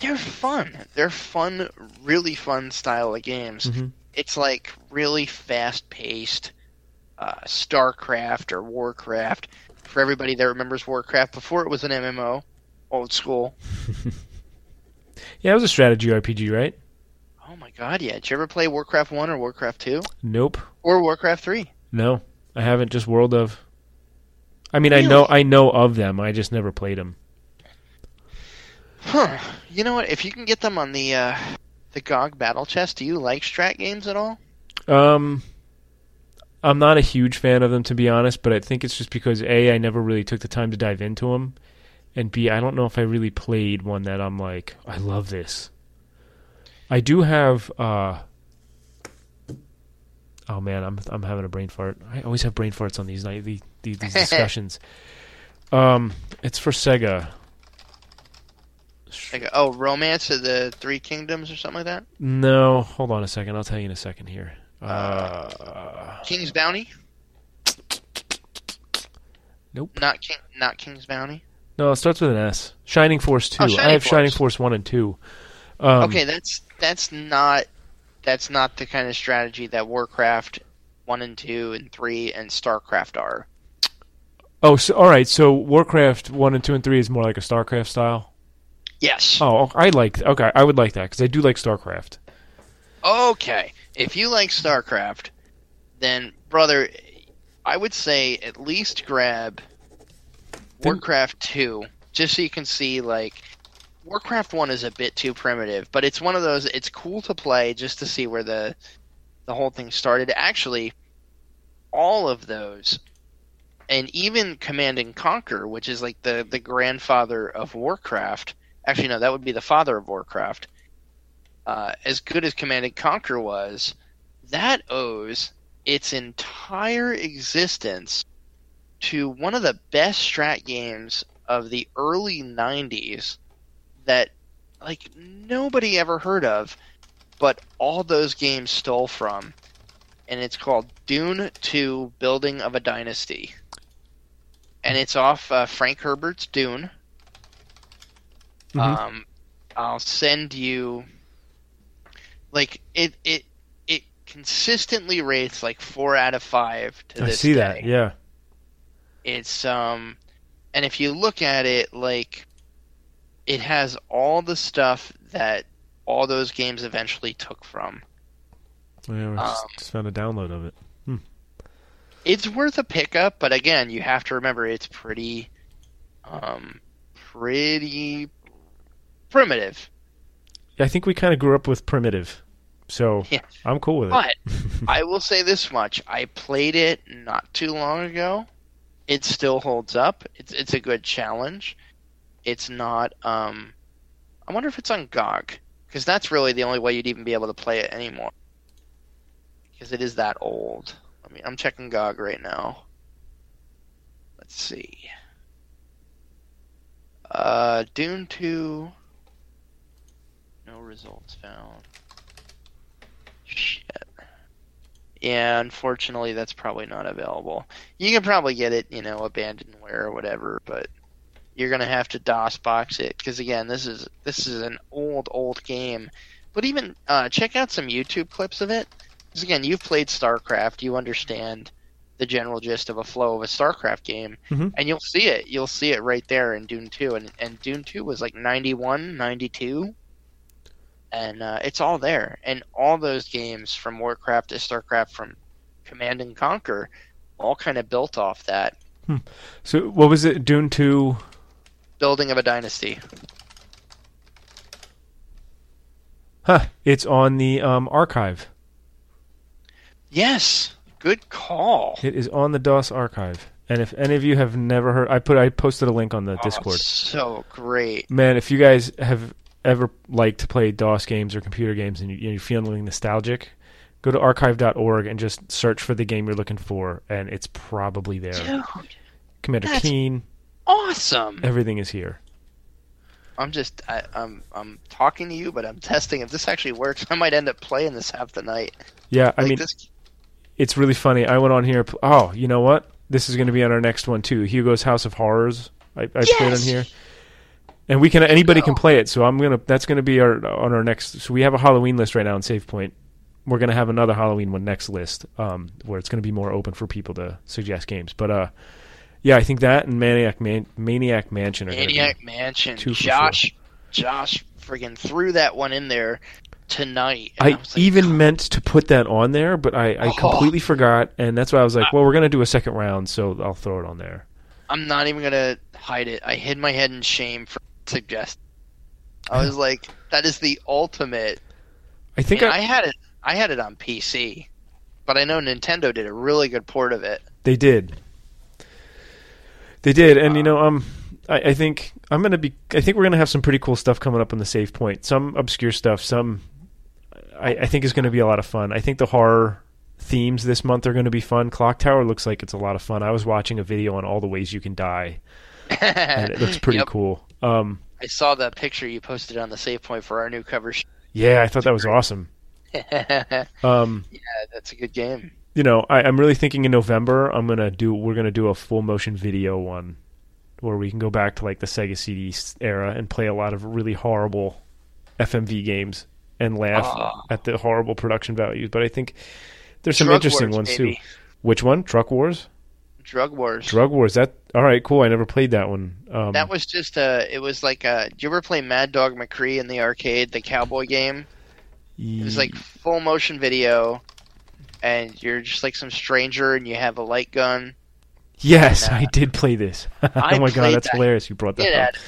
[SPEAKER 1] They're fun. They're fun, really fun style of games.
[SPEAKER 2] Mhm.
[SPEAKER 1] It's like really fast paced. Uh, StarCraft or Warcraft. For everybody that remembers Warcraft before it was an MMO, old school.
[SPEAKER 2] Yeah, it was a strategy RPG, right?
[SPEAKER 1] God, yeah. Did you ever play Warcraft 1 or Warcraft 2?
[SPEAKER 2] Nope.
[SPEAKER 1] Or Warcraft 3?
[SPEAKER 2] No, I haven't. Just World of. I mean, I know I know of them. I just never played them.
[SPEAKER 1] Huh. You know what? If you can get them on the uh, the GOG Battle Chest, do you like strat games at all?
[SPEAKER 2] Um, I'm not a huge fan of them to be honest, but I think it's just because a I never really took the time to dive into them, and b I don't know if I really played one that I'm like I love this. I do have. uh Oh man, I'm I'm having a brain fart. I always have brain farts on these night these, these discussions. um, it's for Sega.
[SPEAKER 1] Like, oh, Romance of the Three Kingdoms or something like that?
[SPEAKER 2] No, hold on a second. I'll tell you in a second here. Uh,
[SPEAKER 1] King's Bounty?
[SPEAKER 2] Nope.
[SPEAKER 1] Not King, not King's Bounty.
[SPEAKER 2] No, it starts with an S. Shining Force two.
[SPEAKER 1] Oh, Shining
[SPEAKER 2] I have Shining
[SPEAKER 1] Force.
[SPEAKER 2] Force one and two. Um,
[SPEAKER 1] okay, that's that's not that's not the kind of strategy that Warcraft one and two and three and Starcraft are.
[SPEAKER 2] Oh, so, all right. So Warcraft one and two and three is more like a Starcraft style.
[SPEAKER 1] Yes.
[SPEAKER 2] Oh, I like. Okay, I would like that because I do like Starcraft.
[SPEAKER 1] Okay. If you like StarCraft, then brother, I would say at least grab Warcraft 2 just so you can see like Warcraft 1 is a bit too primitive, but it's one of those it's cool to play just to see where the the whole thing started. Actually, all of those and even Command and Conquer, which is like the the grandfather of Warcraft. Actually, no, that would be the father of Warcraft uh, as good as Command and Conquer was, that owes its entire existence to one of the best strat games of the early 90s that like nobody ever heard of but all those games stole from and it's called Dune 2 Building of a Dynasty and it's off uh, Frank Herbert's Dune
[SPEAKER 2] Mhm.
[SPEAKER 1] um I'll send you like it it it consistently rates like four out of five to
[SPEAKER 2] I
[SPEAKER 1] this
[SPEAKER 2] see
[SPEAKER 1] day.
[SPEAKER 2] that. Yeah.
[SPEAKER 1] It's um, and if you look at it, like, it has all the stuff that all those games eventually took from.
[SPEAKER 2] Yeah, we just,
[SPEAKER 1] Um,
[SPEAKER 2] just found a download of it.
[SPEAKER 1] It's worth a pickup, but again, you have to remember it's pretty, um, pretty primitive.
[SPEAKER 2] I think we kind of grew up with primitive, so
[SPEAKER 1] Yeah.
[SPEAKER 2] I'm cool with it.
[SPEAKER 1] But I will say this much: I played it not too long ago. It still holds up. It's it's a good challenge. It's not. Um, I wonder if it's on GOG because that's really the only way you'd even be able to play it anymore. Because it is that old. I mean, I'm checking GOG right now. Let's see. Uh, Dune Two. No results found. Shit. Yeah, unfortunately, that's probably not available. You can probably get it, you know, abandonware or whatever, but you're gonna have to DOS box it because again, this is this is an old old game. But even uh, check out some YouTube clips of it. Because again, you've played StarCraft, you understand the general gist of a flow of a StarCraft game,
[SPEAKER 2] Mhm.
[SPEAKER 1] and you'll see it. You'll see it right there in Dune 2, and and Dune 2 was like 91, 92 and uh, it's all there. And all those games from Warcraft to StarCraft, from Command and Conquer, all kind of built off that
[SPEAKER 2] So what was it? Dune two.
[SPEAKER 1] Building of a dynasty.
[SPEAKER 2] Huh. It's on the um, archive.
[SPEAKER 1] Yes, good call.
[SPEAKER 2] It is on the DOS archive. And if any of you have never heard, I put I posted a link on the
[SPEAKER 1] Oh,
[SPEAKER 2] Discord.
[SPEAKER 1] so great.
[SPEAKER 2] Man, if you guys have ever liked to play DOS games or computer games and you, you're feeling nostalgic, go to archive.org and just search for the game you're looking for, and it's probably there.
[SPEAKER 1] Dude,
[SPEAKER 2] Commander Keen,
[SPEAKER 1] awesome.
[SPEAKER 2] everything is here.
[SPEAKER 1] I'm just, I, I'm, I'm talking to you, but I'm testing if this actually works. I might end up playing this half the night.
[SPEAKER 2] Yeah, I mean,
[SPEAKER 1] this.
[SPEAKER 2] it's really funny. I went on here. Oh, you know what? This is going to be on our next one too. Hugo's House of Horrors. I, I played on here, and we can anybody can play it. So I'm gonna. That's going to be our on our next. So we have a Halloween list right now on Save Point. We're going to have another Halloween one next list, um, where it's going to be more open for people to suggest games. But uh, yeah, I think that and Maniac Man- Maniac Mansion are gonna
[SPEAKER 1] Maniac Mansion.
[SPEAKER 2] two for
[SPEAKER 1] Josh, Josh, friggin' threw that one in there tonight. and
[SPEAKER 2] I
[SPEAKER 1] like,
[SPEAKER 2] even meant to put that on there, but I, I
[SPEAKER 1] Oh.
[SPEAKER 2] completely forgot, and that's why I was like, well, we're going to do a second round, so I'll throw it on there.
[SPEAKER 1] I'm not even gonna hide it. I hid my head in shame for suggest. I was like, that is the ultimate.
[SPEAKER 2] I think I,
[SPEAKER 1] I had it. I had it on PC, but I know Nintendo did a really good port of it.
[SPEAKER 2] They did. They did, and you know, um, I, I think I'm gonna be. I think we're gonna have some pretty cool stuff coming up on the save point. Some obscure stuff. Some I, I think is going to be a lot of fun. I think the horror themes this month are going to be fun. Clock Tower looks like it's a lot of fun. I was watching a video on all the ways you can die, and it looks pretty
[SPEAKER 1] Yep.
[SPEAKER 2] cool. Um,
[SPEAKER 1] I saw that picture you posted on the save point for our new cover.
[SPEAKER 2] yeah, I thought that was awesome.
[SPEAKER 1] yeah,
[SPEAKER 2] Um,
[SPEAKER 1] that's a good game.
[SPEAKER 2] You know, I, I'm really thinking in November I'm gonna do we're gonna do a full motion video one where we can go back to like the Sega CD era and play a lot of really horrible FMV games and laugh
[SPEAKER 1] Ah.
[SPEAKER 2] at the horrible production values. But I think there's some interesting
[SPEAKER 1] Wars,
[SPEAKER 2] ones too. Which one? Truck Wars?
[SPEAKER 1] Drug Wars.
[SPEAKER 2] Drug Wars. That all right? Cool. I never played that one. Um,
[SPEAKER 1] That was just a. It was like a. Did you ever play Mad Dog McCree in the arcade, the cowboy game? It was like full motion video, and you're just like some stranger, and you have a light gun.
[SPEAKER 2] yes,
[SPEAKER 1] and, uh,
[SPEAKER 2] I did play this. oh my god, that's
[SPEAKER 1] that.
[SPEAKER 2] hilarious! You brought that
[SPEAKER 1] Get
[SPEAKER 2] up.
[SPEAKER 1] out of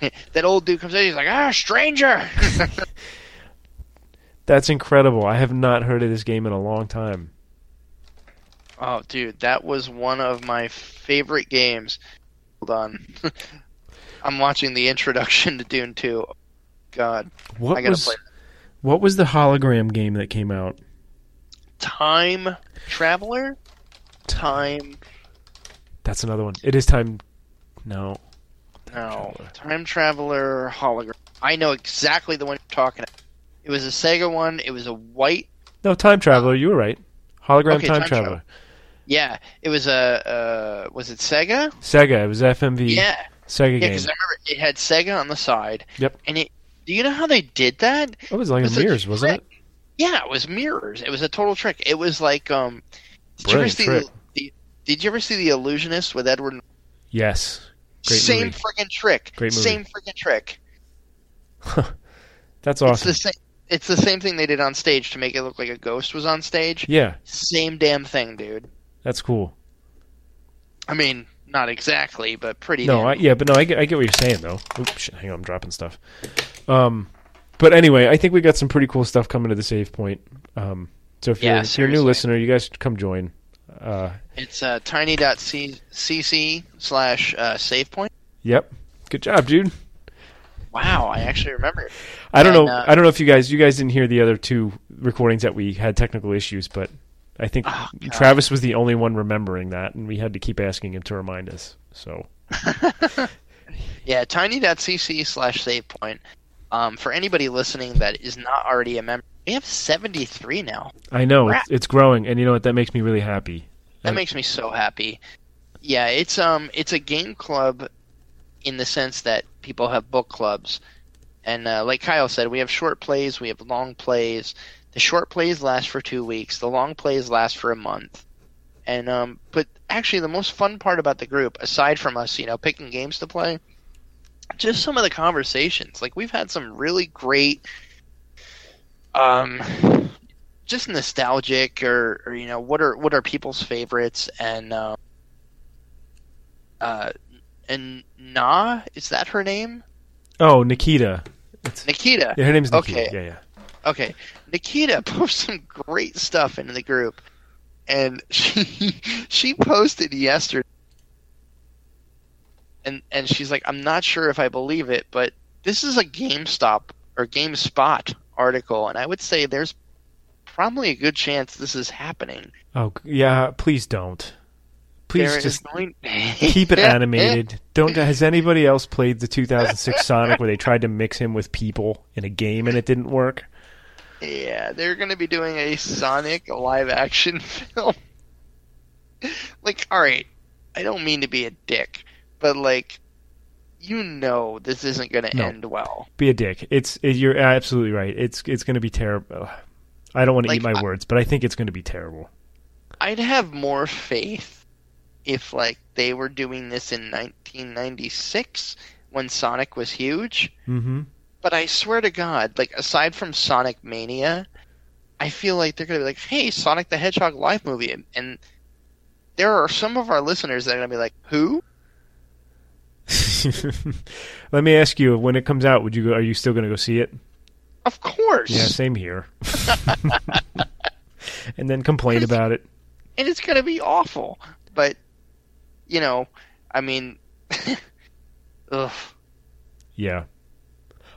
[SPEAKER 1] that. that old dude comes in. He's like, ah, stranger.
[SPEAKER 2] That's incredible. I have not heard of this game in a long time.
[SPEAKER 1] oh, dude, that was one of my favorite games. Hold on. I'm watching the introduction to Dune 2. God,
[SPEAKER 2] What
[SPEAKER 1] I gotta
[SPEAKER 2] was
[SPEAKER 1] play
[SPEAKER 2] what was the hologram game that came out?
[SPEAKER 1] Time Traveler. Time.
[SPEAKER 2] That's another one. It is time. No,
[SPEAKER 1] No,
[SPEAKER 2] Traveler.
[SPEAKER 1] Time Traveler hologram. I know exactly the one you're talking about. It was a Sega one. It was a white.
[SPEAKER 2] no, time traveler. You were right. Hologram
[SPEAKER 1] Okay,
[SPEAKER 2] time,
[SPEAKER 1] Time
[SPEAKER 2] traveler.
[SPEAKER 1] Yeah, it was a. Uh, was it Sega?
[SPEAKER 2] Sega. It was FMV.
[SPEAKER 1] Yeah,
[SPEAKER 2] Sega
[SPEAKER 1] yeah.
[SPEAKER 2] game.
[SPEAKER 1] Because I remember it had Sega on the side.
[SPEAKER 2] Yep.
[SPEAKER 1] And it. Do you know how they did that?
[SPEAKER 2] It was like
[SPEAKER 1] was
[SPEAKER 2] a
[SPEAKER 1] a
[SPEAKER 2] mirrors, wasn't it?
[SPEAKER 1] Yeah, it was mirrors. It was a total trick. It was like um. Did you ever see the, the? Did you ever see the Illusionist with Edward?
[SPEAKER 2] Yes. Great
[SPEAKER 1] same
[SPEAKER 2] movie.
[SPEAKER 1] freaking trick.
[SPEAKER 2] Great movie.
[SPEAKER 1] Same freaking trick.
[SPEAKER 2] That's
[SPEAKER 1] It's
[SPEAKER 2] awesome.
[SPEAKER 1] the same. It's the same thing they did on stage to make it look like a ghost was on stage.
[SPEAKER 2] Yeah,
[SPEAKER 1] Same damn thing, dude.
[SPEAKER 2] that's cool.
[SPEAKER 1] I mean, not exactly, but pretty.
[SPEAKER 2] No, I, yeah, but no, I get, I get what you're saying though. Oops, shit, hang on, I'm dropping stuff. Um, but anyway, I think we got some pretty cool stuff coming to the save point. Um, so if you're,
[SPEAKER 1] Yeah,
[SPEAKER 2] if you're a new listener, you guys should come join. Uh,
[SPEAKER 1] It's uh, tiny.cc slash uh, save point.
[SPEAKER 2] yep, good job, dude.
[SPEAKER 1] Wow, I actually remember. it.
[SPEAKER 2] I don't
[SPEAKER 1] And,
[SPEAKER 2] know.
[SPEAKER 1] uh,
[SPEAKER 2] I don't know if you guys you guys didn't hear the other two recordings that we had technical issues, but I think
[SPEAKER 1] Oh,
[SPEAKER 2] Travis was the only one remembering that, and we had to keep asking him to remind us. So
[SPEAKER 1] Yeah, tiny.cc slash save point. Um, for anybody listening that is not already a member, we have 73 now.
[SPEAKER 2] I know
[SPEAKER 1] Crap.
[SPEAKER 2] it's, it's growing, and you know what? That makes me really happy.
[SPEAKER 1] That
[SPEAKER 2] Uh,
[SPEAKER 1] makes me so happy. Yeah, it's um it's a game club in the sense that people have book clubs. And uh, like Kyle said, we have short plays, we have long plays. The short plays last for 2 weeks, the long plays last for a month. And um but actually the most fun part about the group aside from us, you know, picking games to play, just some of the conversations. Like we've had some really great um just nostalgic or, or you know what are what are people's favorites and uh, uh and Na is that her name
[SPEAKER 2] Oh, Nikita. It's,
[SPEAKER 1] Nikita
[SPEAKER 2] yeah, her name's Nikita.
[SPEAKER 1] Okay.
[SPEAKER 2] Yeah, yeah.
[SPEAKER 1] okay Nikita posted some great stuff into the group and she she posted yesterday and and she's like I'm not sure if I believe it but this is a GameStop or GameSpot article and I would say there's probably a good chance this is happening
[SPEAKER 2] Oh, yeah. Please don't. Please
[SPEAKER 1] There
[SPEAKER 2] just
[SPEAKER 1] going-
[SPEAKER 2] keep it animated. Don't. Has anybody else played the 2006 Sonic where they tried to mix him with people in a game and it didn't work?
[SPEAKER 1] Yeah, they're going to be doing a Sonic live action film. like, alright, I don't mean to be a dick, but like, you know this isn't going to
[SPEAKER 2] No.
[SPEAKER 1] end well.
[SPEAKER 2] Be a dick. It's it, you're absolutely right. It's it's going to be terrible. I don't want to
[SPEAKER 1] Like,
[SPEAKER 2] eat my
[SPEAKER 1] I-
[SPEAKER 2] words, but I think it's going to be terrible.
[SPEAKER 1] I'd have more faith if, like, they were doing this in 1996 when Sonic was huge.
[SPEAKER 2] Mm-hmm.
[SPEAKER 1] But I swear to God, like, aside from Sonic Mania, I feel like they're going to be like, hey, Sonic the Hedgehog live movie. And, and there are some of our listeners that are going to be like, who?
[SPEAKER 2] Let me ask you: When it comes out, would you go? Are you still going to go see it?
[SPEAKER 1] Of course.
[SPEAKER 2] Yeah, same here. and then complain about it.
[SPEAKER 1] and it's going to be awful. But, you know, I mean, ugh.
[SPEAKER 2] Yeah.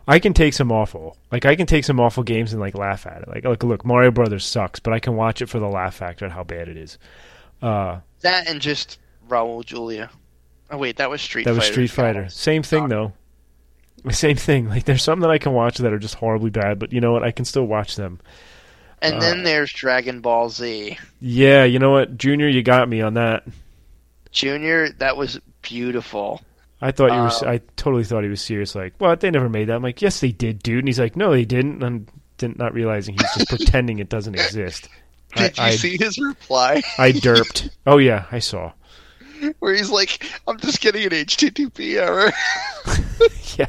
[SPEAKER 2] I can take some awful. Like I can take some awful games and like laugh at it. Like look, look, Mario Brothers sucks, but I can watch it for the laugh factor and how bad it is. Uh,
[SPEAKER 1] That and just Raul Julia. Oh, wait, that was Street
[SPEAKER 2] that
[SPEAKER 1] Fighter.
[SPEAKER 2] was Street Fighter. Same thing though. Same thing. Like there's some that I can watch that are just horribly bad, but you know what? I can still watch them.
[SPEAKER 1] And
[SPEAKER 2] Uh,
[SPEAKER 1] then there's Dragon Ball Z.
[SPEAKER 2] Yeah, you know what, Junior, you got me on that.
[SPEAKER 1] Junior, that was beautiful.
[SPEAKER 2] I thought you were.
[SPEAKER 1] Uh,
[SPEAKER 2] I totally thought he was serious. Like, what? They never made that. I'm like, yes, they did, dude. And he's like, no, they didn't. And didn't not realizing he's just pretending it doesn't exist.
[SPEAKER 1] Did
[SPEAKER 2] I,
[SPEAKER 1] you
[SPEAKER 2] I,
[SPEAKER 1] see his reply?
[SPEAKER 2] I derped. Oh yeah, I saw.
[SPEAKER 1] Where he's like, I'm just getting an HTTP error.
[SPEAKER 2] Yeah.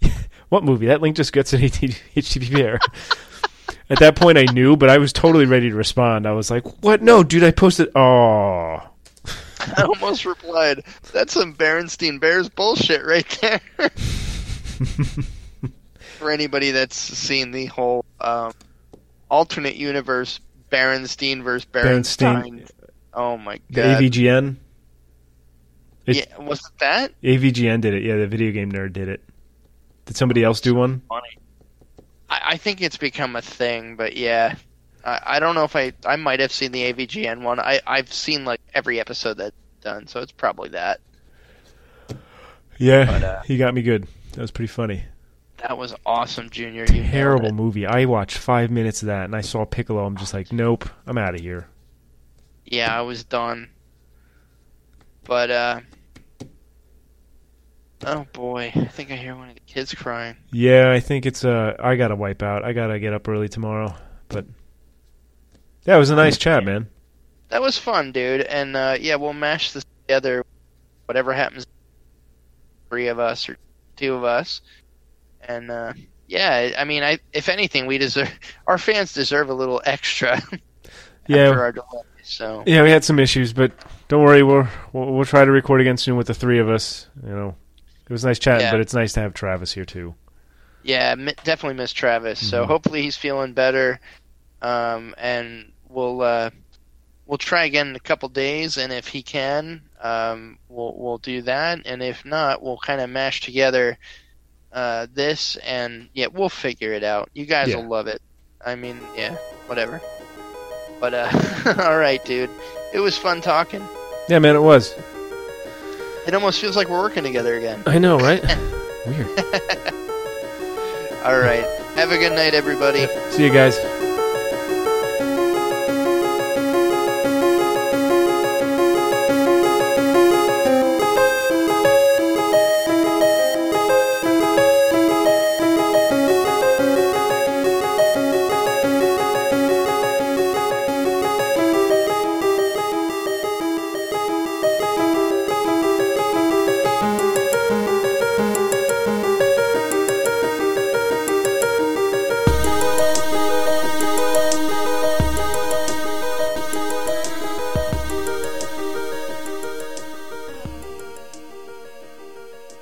[SPEAKER 2] what movie? That link just gets an HTTP error. At that point, I knew, but I was totally ready to respond. I was like, "What? No, dude! I posted. Oh,
[SPEAKER 1] I almost replied, That's some Berenstein Bears bullshit right there. For anybody that's seen the whole um, alternate universe Berenstein versus
[SPEAKER 2] Berenstein.
[SPEAKER 1] Berenstein. Oh my
[SPEAKER 2] the
[SPEAKER 1] god.
[SPEAKER 2] AVGN. It-
[SPEAKER 1] yeah, was it that?
[SPEAKER 2] AVGN did it. Yeah, the video game nerd did it. Did somebody else do one?
[SPEAKER 1] Funny. I, I think it's become a thing, but yeah. I, I don't know if I I might have seen the AVGN one. I I've seen like every episode that's done, so it's probably that.
[SPEAKER 2] Yeah,
[SPEAKER 1] But, uh,
[SPEAKER 2] he got me good. That was pretty funny.
[SPEAKER 1] That was awesome, Junior. You
[SPEAKER 2] Terrible movie. I watched five minutes of that, and I saw Piccolo. I'm just like, nope, I'm out of here.
[SPEAKER 1] Yeah, I was done. But uh Oh boy, I think I hear one of the kids crying.
[SPEAKER 2] Yeah, I think it's uh I gotta wipe out. I gotta get up early tomorrow. But yeah, it was a nice chat, man.
[SPEAKER 1] That was fun, dude. And uh yeah, we'll mash this together whatever happens three of us or two of us. And uh yeah, I mean I if anything we deserve our fans deserve a little extra after
[SPEAKER 2] Yeah,
[SPEAKER 1] our delay. So
[SPEAKER 2] yeah, we had some issues, but don't worry, we'll we'll, we'll try to record again soon with the three of us. You know, it was nice chatting,
[SPEAKER 1] Yeah.
[SPEAKER 2] but it's nice to have Travis here too.
[SPEAKER 1] Yeah, definitely miss Travis. So
[SPEAKER 2] Mhm.
[SPEAKER 1] hopefully he's feeling better, um, and we'll uh, we'll try again in a couple days. And if he can, um, we'll we'll do that. And if not, we'll kind of mash together uh, this, and yeah, we'll figure it out. You guys
[SPEAKER 2] Yeah.
[SPEAKER 1] will love it. I mean, yeah, whatever. But uh, all right, dude. It was fun talking.
[SPEAKER 2] Yeah, man, it was.
[SPEAKER 1] It almost feels like we're working together again.
[SPEAKER 2] I know, right? Weird.
[SPEAKER 1] All right. Have a good night, everybody.
[SPEAKER 2] See you guys.